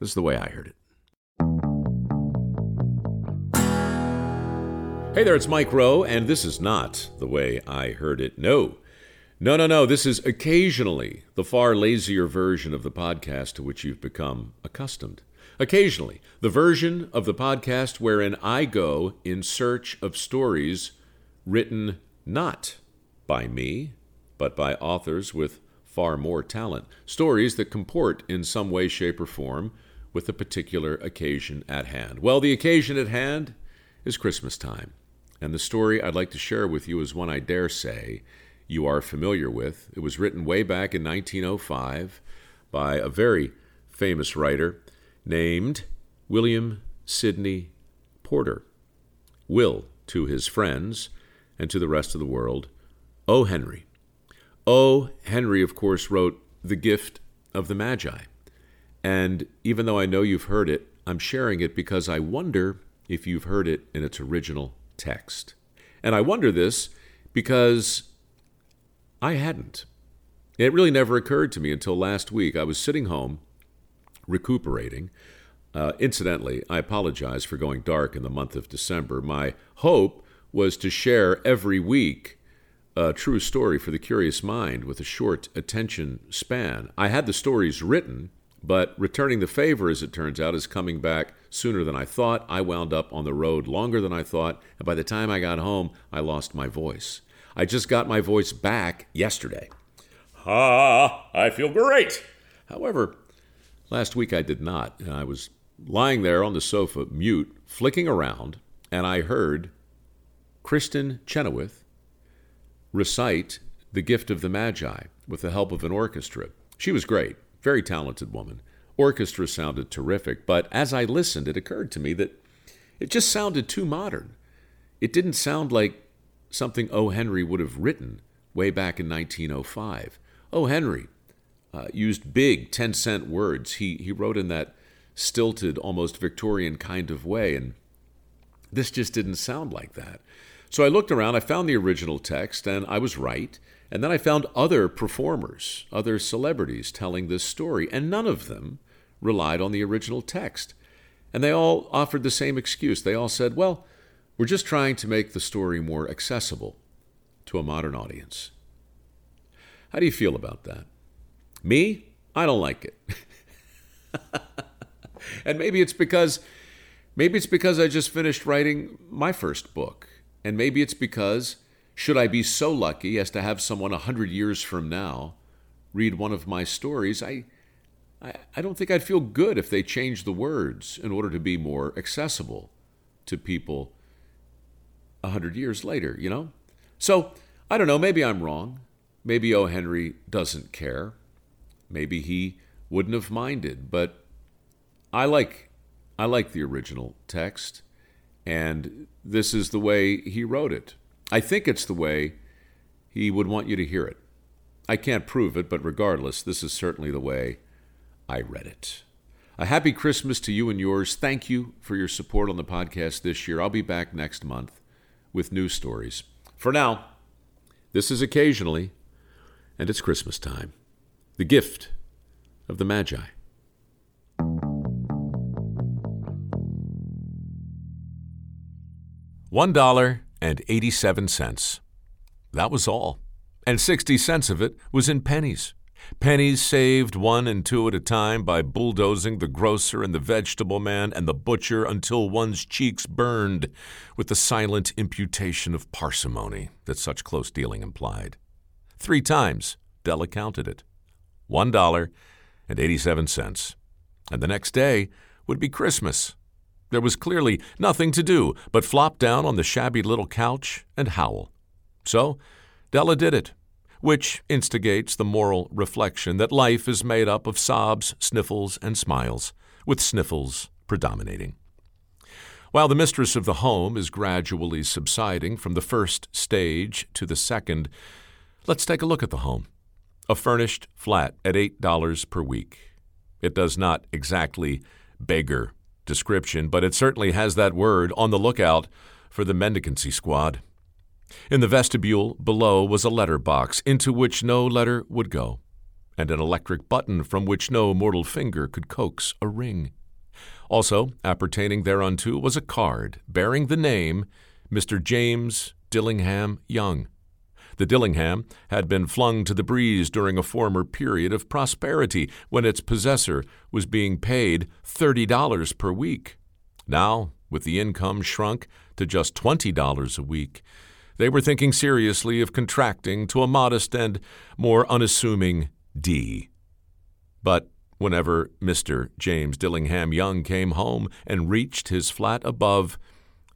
This is the way I heard it. Hey there, it's Mike Rowe, and this is not the way I heard it. No. No, no, no. This is occasionally the far lazier version of the podcast to which you've become accustomed. Occasionally, the version of the podcast wherein I go in search of stories written not by me, but by authors with far more talent. Stories that comport in some way, shape, or form with the particular occasion at hand. Well, the occasion at hand is Christmas time. And the story I'd like to share with you is one I dare say you are familiar with. It was written way back in 1905 by a very famous writer named William Sidney Porter. Will to his friends and to the rest of the world, O. Henry. O. Henry, of course, wrote The Gift of the Magi. And even though I know you've heard it, I'm sharing it because I wonder if you've heard it in its original text. And I wonder this because I hadn't. It really never occurred to me until last week. I was sitting home recuperating. Uh, incidentally, I apologize for going dark in the month of December. My hope was to share every week a true story for the curious mind with a short attention span. I had the stories written, but returning the favor, as it turns out, is coming back sooner than I thought. I wound up on the road longer than I thought, and by the time I got home, I lost my voice. I just got my voice back yesterday. Ah, I feel great. However, last week I did not. and I was lying there on the sofa, mute, flicking around, and I heard Kristin Chenoweth recite The Gift of the Magi with the help of an orchestra. She was great. Very talented woman. Orchestra sounded terrific, but as I listened, it occurred to me that it just sounded too modern. It didn't sound like something O. Henry would have written way back in 1905. O. Henry uh, used big 10 cent words. He, he wrote in that stilted, almost Victorian kind of way, and this just didn't sound like that. So I looked around, I found the original text, and I was right. And then I found other performers, other celebrities telling this story, and none of them relied on the original text. And they all offered the same excuse. They all said, well, we're just trying to make the story more accessible to a modern audience. How do you feel about that? Me? I don't like it. and maybe it's because maybe it's because I just finished writing my first book. And maybe it's because should I be so lucky as to have someone a hundred years from now read one of my stories, I, I, I don't think I'd feel good if they changed the words in order to be more accessible to people a hundred years later, you know? So, I don't know, maybe I'm wrong. Maybe O. Henry doesn't care. Maybe he wouldn't have minded, but I like I like the original text, and this is the way he wrote it. I think it's the way he would want you to hear it. I can't prove it, but regardless, this is certainly the way I read it. A happy Christmas to you and yours. Thank you for your support on the podcast this year. I'll be back next month with new stories. For now, this is occasionally, and it's Christmas time. The gift of the Magi. One dollar and 87 cents. That was all. And 60 cents of it was in pennies. Pennies saved one and two at a time by bulldozing the grocer and the vegetable man and the butcher until one's cheeks burned with the silent imputation of parsimony that such close dealing implied. Three times Della counted it. One dollar and 87 cents. And the next day would be Christmas. There was clearly nothing to do but flop down on the shabby little couch and howl. So Della did it, which instigates the moral reflection that life is made up of sobs, sniffles, and smiles, with sniffles predominating. While the mistress of the home is gradually subsiding from the first stage to the second, let's take a look at the home. A furnished flat at $8 per week. It does not exactly beggar description, but it certainly has that word on the lookout for the mendicancy squad. In the vestibule below was a letter box into which no letter would go. and an electric button from which no mortal finger could coax a ring. Also, appertaining thereunto was a card bearing the name Mr. James Dillingham Young. The Dillingham had been flung to the breeze during a former period of prosperity when its possessor was being paid $30 per week. Now, with the income shrunk to just $20 a week, they were thinking seriously of contracting to a modest and more unassuming D. But whenever Mr. James Dillingham Young came home and reached his flat above,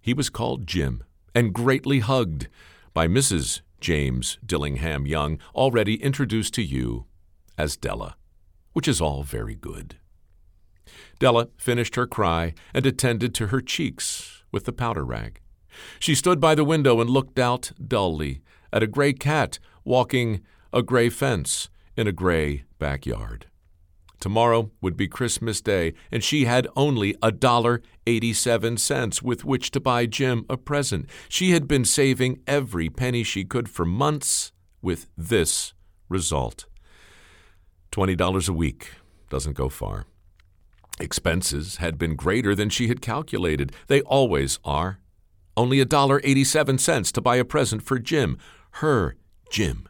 he was called Jim and greatly hugged by Mrs. James Dillingham Young, already introduced to you as Della, which is all very good. Della finished her cry and attended to her cheeks with the powder rag. She stood by the window and looked out dully at a gray cat walking a gray fence in a gray backyard. Tomorrow would be Christmas Day, and she had only a dollar eighty-seven cents with which to buy Jim a present. She had been saving every penny she could for months with this result. Twenty dollars a week doesn't go far. Expenses had been greater than she had calculated. They always are. Only a dollar eighty-seven cents to buy a present for Jim, her Jim.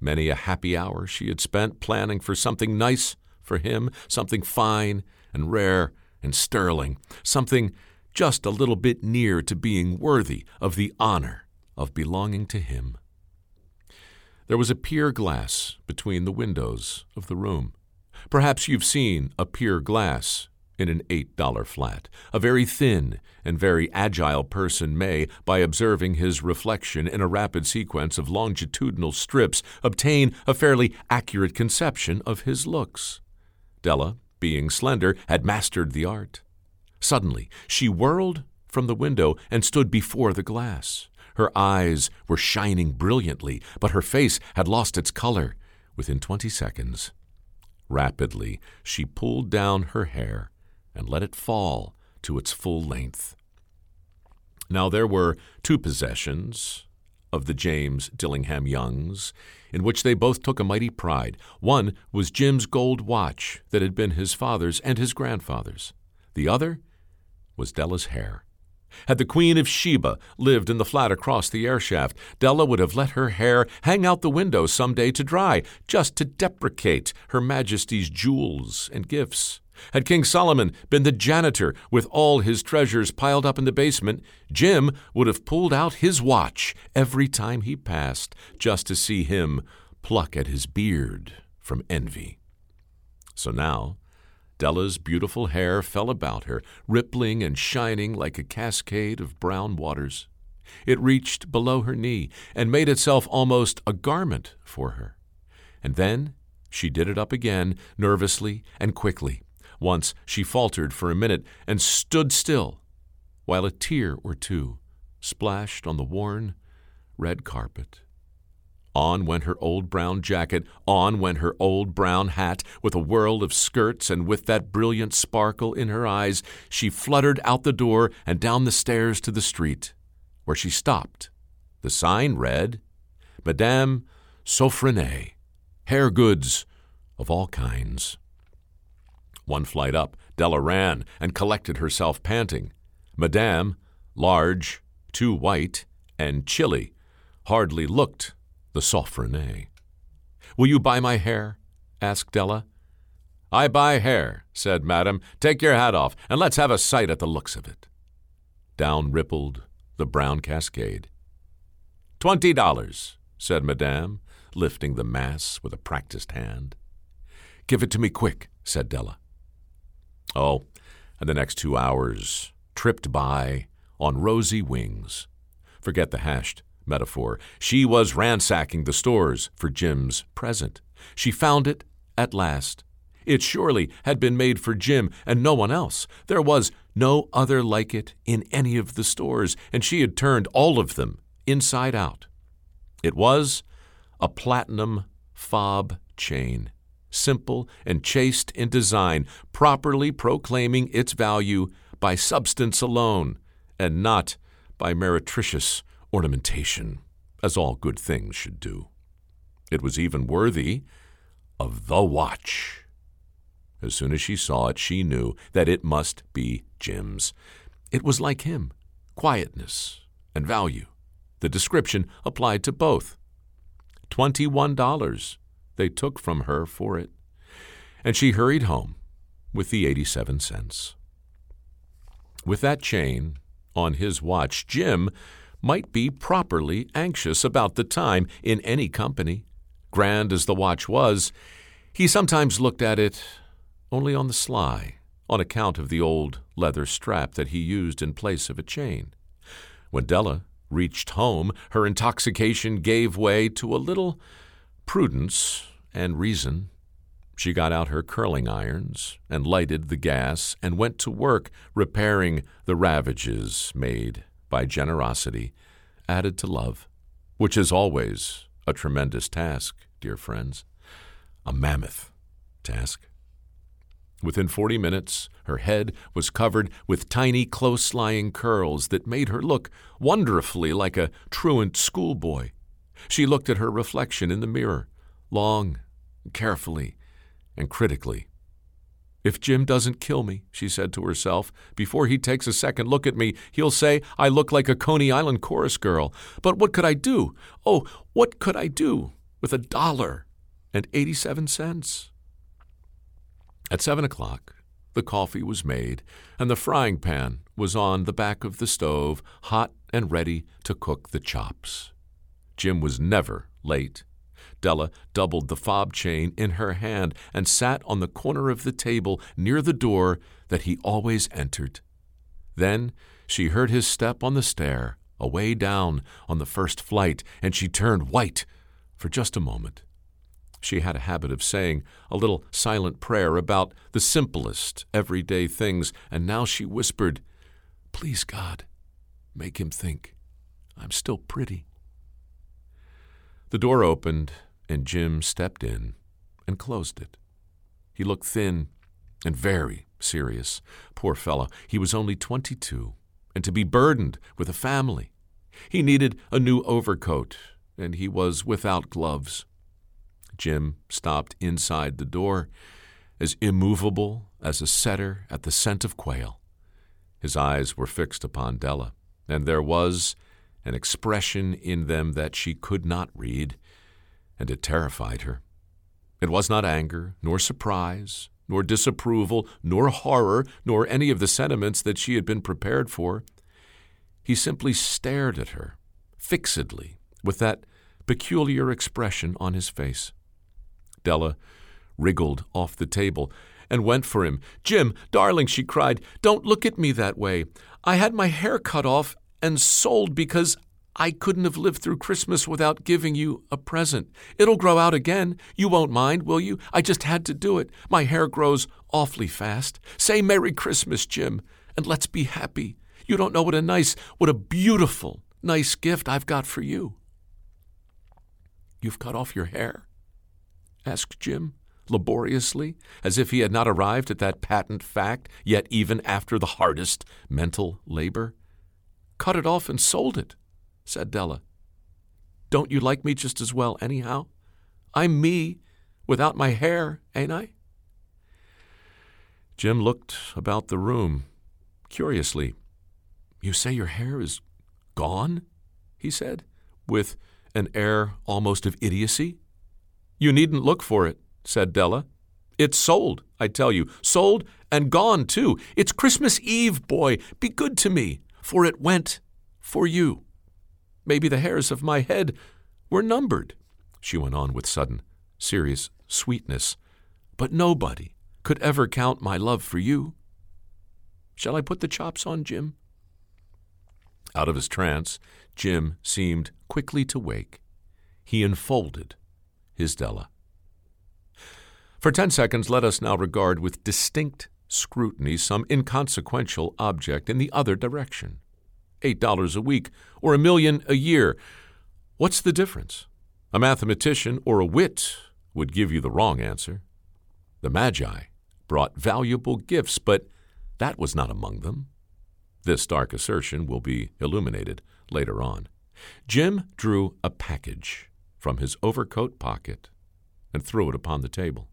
Many a happy hour she had spent planning for something nice for him, something fine and rare and sterling, something just a little bit near to being worthy of the honor of belonging to him. There was a pier glass between the windows of the room. Perhaps you've seen a pier glass in an $8 flat. A very thin and very agile person may, by observing his reflection in a rapid sequence of longitudinal strips, obtain a fairly accurate conception of his looks. Della, being slender, had mastered the art. Suddenly, she whirled from the window and stood before the glass. Her eyes were shining brilliantly, but her face had lost its color within twenty seconds. Rapidly, she pulled down her hair and let it fall to its full length. Now, there were two possessions of the James Dillingham Youngs in which they both took a mighty pride. One was Jim's gold watch that had been his father's and his grandfather's. The other was Della's hair. Had the Queen of Sheba lived in the flat across the air shaft, Della would have let her hair hang out the window some day to dry, just to deprecate Her Majesty's jewels and gifts. Had King Solomon been the janitor with all his treasures piled up in the basement, Jim would have pulled out his watch every time he passed just to see him pluck at his beard from envy. So now, Della's beautiful hair fell about her, rippling and shining like a cascade of brown waters. It reached below her knee and made itself almost a garment for her. And then she did it up again, nervously and quickly. Once she faltered for a minute and stood still, while a tear or two splashed on the worn red carpet. On went her old brown jacket, on went her old brown hat, with a whirl of skirts, and with that brilliant sparkle in her eyes, she fluttered out the door and down the stairs to the street, where she stopped. The sign read, Madame Sofronie, hair goods of all kinds. One flight up, Della ran and collected herself, panting. Madame, large, too white, and chilly, hardly looked the Sofronie. Will you buy my hair? asked Della. I buy hair, said Madame. Take your hat off, and let's have a sight at the looks of it. Down rippled the brown cascade. Twenty dollars, said Madame, lifting the mass with a practiced hand. Give it to me quick, said Della. Oh, and the next two hours tripped by on rosy wings. Forget the hashed metaphor. She was ransacking the stores for Jim's present. She found it at last. It surely had been made for Jim and no one else. There was no other like it in any of the stores, and she had turned all of them inside out. It was a platinum fob chain simple and chaste in design, properly proclaiming its value by substance alone, and not by meretricious ornamentation, as all good things should do. It was even worthy of the watch. As soon as she saw it, she knew that it must be Jim's. It was like him quietness and value. The description applied to both. Twenty-one dollars they took from her for it, and she hurried home with the eighty-seven cents. With that chain on his watch, Jim might be properly anxious about the time in any company. Grand as the watch was, he sometimes looked at it only on the sly, on account of the old leather strap that he used in place of a chain. When Della reached home, her intoxication gave way to a little prudence and reason. She got out her curling irons and lighted the gas and went to work repairing the ravages made by generosity added to love, which is always a tremendous task, dear friends, a mammoth task. Within forty minutes, her head was covered with tiny, close lying curls that made her look wonderfully like a truant schoolboy. She looked at her reflection in the mirror, long, carefully, and critically. If Jim doesn't kill me, she said to herself, before he takes a second look at me, he'll say I look like a Coney Island chorus girl. But what could I do? Oh, what could I do with a dollar and 87 cents? At seven o'clock, the coffee was made, and the frying pan was on the back of the stove, hot and ready to cook the chops. Jim was never late. Della doubled the fob chain in her hand and sat on the corner of the table near the door that he always entered. Then she heard his step on the stair, away down on the first flight, and she turned white for just a moment. She had a habit of saying a little silent prayer about the simplest everyday things, and now she whispered, Please, God, make him think I'm still pretty. The door opened, and Jim stepped in and closed it. He looked thin and very serious. Poor fellow, he was only twenty two, and to be burdened with a family. He needed a new overcoat, and he was without gloves. Jim stopped inside the door, as immovable as a setter at the scent of quail. His eyes were fixed upon Della, and there was an expression in them that she could not read, and it terrified her. It was not anger, nor surprise, nor disapproval, nor horror, nor any of the sentiments that she had been prepared for. He simply stared at her, fixedly, with that peculiar expression on his face. Della wriggled off the table and went for him. Jim, darling, she cried, don't look at me that way. I had my hair cut off and sold because I couldn't have lived through Christmas without giving you a present. It'll grow out again. You won't mind, will you? I just had to do it. My hair grows awfully fast. Say Merry Christmas, Jim, and let's be happy. You don't know what a nice, what a beautiful, nice gift I've got for you. You've cut off your hair? asked Jim, laboriously, as if he had not arrived at that patent fact, yet even after the hardest mental labor. Cut it off and sold it, said Della. Don't you like me just as well, anyhow? I'm me without my hair, ain't I? Jim looked about the room curiously. You say your hair is gone? he said, with an air almost of idiocy. You needn't look for it, said Della. It's sold, I tell you. Sold and gone, too. It's Christmas Eve, boy. Be good to me, for it went for you. Maybe the hairs of my head were numbered, she went on with sudden, serious sweetness. But nobody could ever count my love for you. Shall I put the chops on, Jim? Out of his trance, Jim seemed quickly to wake. He enfolded his Della. For ten seconds, let us now regard with distinct scrutiny some inconsequential object in the other direction. Eight dollars a week or a million a year. What's the difference? A mathematician or a wit would give you the wrong answer. The Magi brought valuable gifts, but that was not among them. This dark assertion will be illuminated later on. Jim drew a package from his overcoat pocket and threw it upon the table.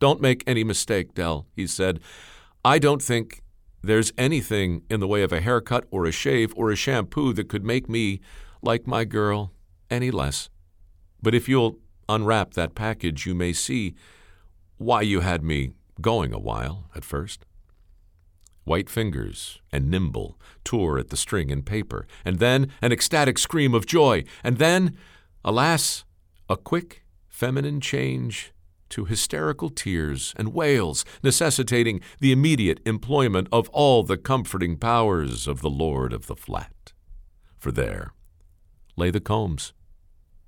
Don't make any mistake, Dell, he said. I don't think there's anything in the way of a haircut or a shave or a shampoo that could make me like my girl any less. But if you'll unwrap that package, you may see why you had me going a while at first. White fingers and nimble tore at the string and paper, and then an ecstatic scream of joy, and then, alas, a quick feminine change to hysterical tears and wails, necessitating the immediate employment of all the comforting powers of the Lord of the Flat. For there lay the combs,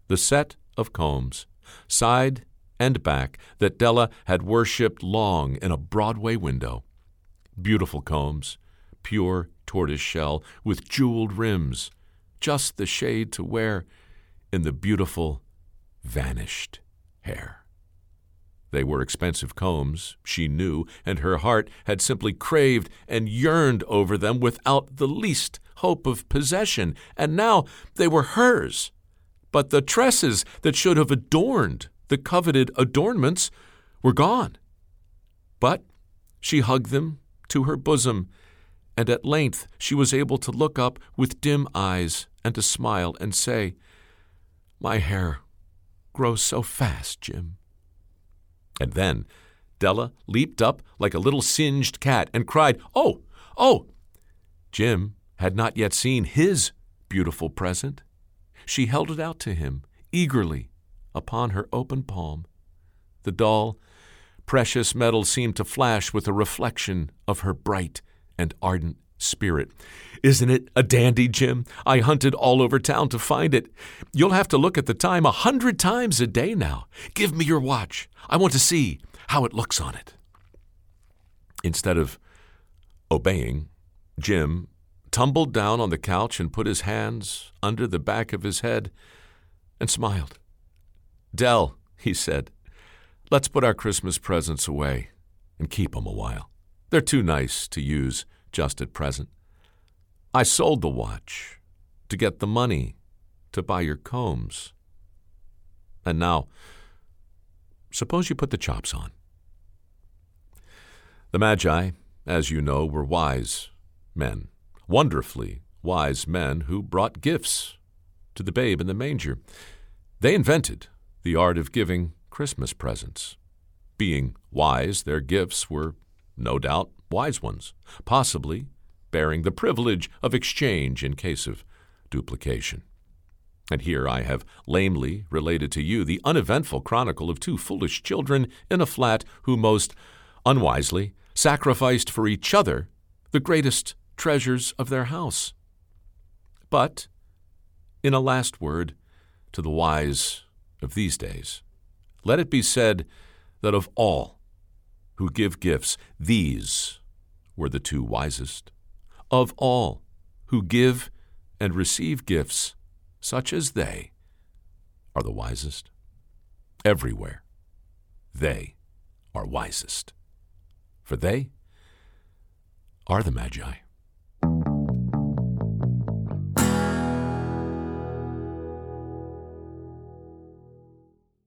the set of combs, side and back, that Della had worshipped long in a Broadway window. Beautiful combs, pure tortoise shell, with jeweled rims, just the shade to wear in the beautiful, vanished hair. They were expensive combs, she knew, and her heart had simply craved and yearned over them without the least hope of possession, and now they were hers. But the tresses that should have adorned the coveted adornments were gone. But she hugged them to her bosom, and at length she was able to look up with dim eyes and to smile and say, My hair grows so fast, Jim. And then Della leaped up like a little singed cat and cried, Oh, oh! Jim had not yet seen his beautiful present. She held it out to him eagerly upon her open palm. The dull, precious metal seemed to flash with a reflection of her bright and ardent spirit. Isn't it a dandy, Jim? I hunted all over town to find it. You'll have to look at the time a hundred times a day now. Give me your watch. I want to see how it looks on it. Instead of obeying, Jim tumbled down on the couch and put his hands under the back of his head and smiled. Dell, he said, let's put our Christmas presents away and keep 'em a while. They're too nice to use just at present. I sold the watch to get the money to buy your combs. And now, suppose you put the chops on. The Magi, as you know, were wise men, wonderfully wise men who brought gifts to the babe in the manger. They invented the art of giving Christmas presents. Being wise, their gifts were, no doubt, wise ones, possibly bearing the privilege of exchange in case of duplication. And here I have lamely related to you the uneventful chronicle of two foolish children in a flat who most unwisely sacrificed for each other the greatest treasures of their house. But, in a last word to the wise of these days, let it be said that of all who give gifts, these were the two wisest. Of all who give and receive gifts, such as they are the wisest. Everywhere, they are wisest. For they are the Magi.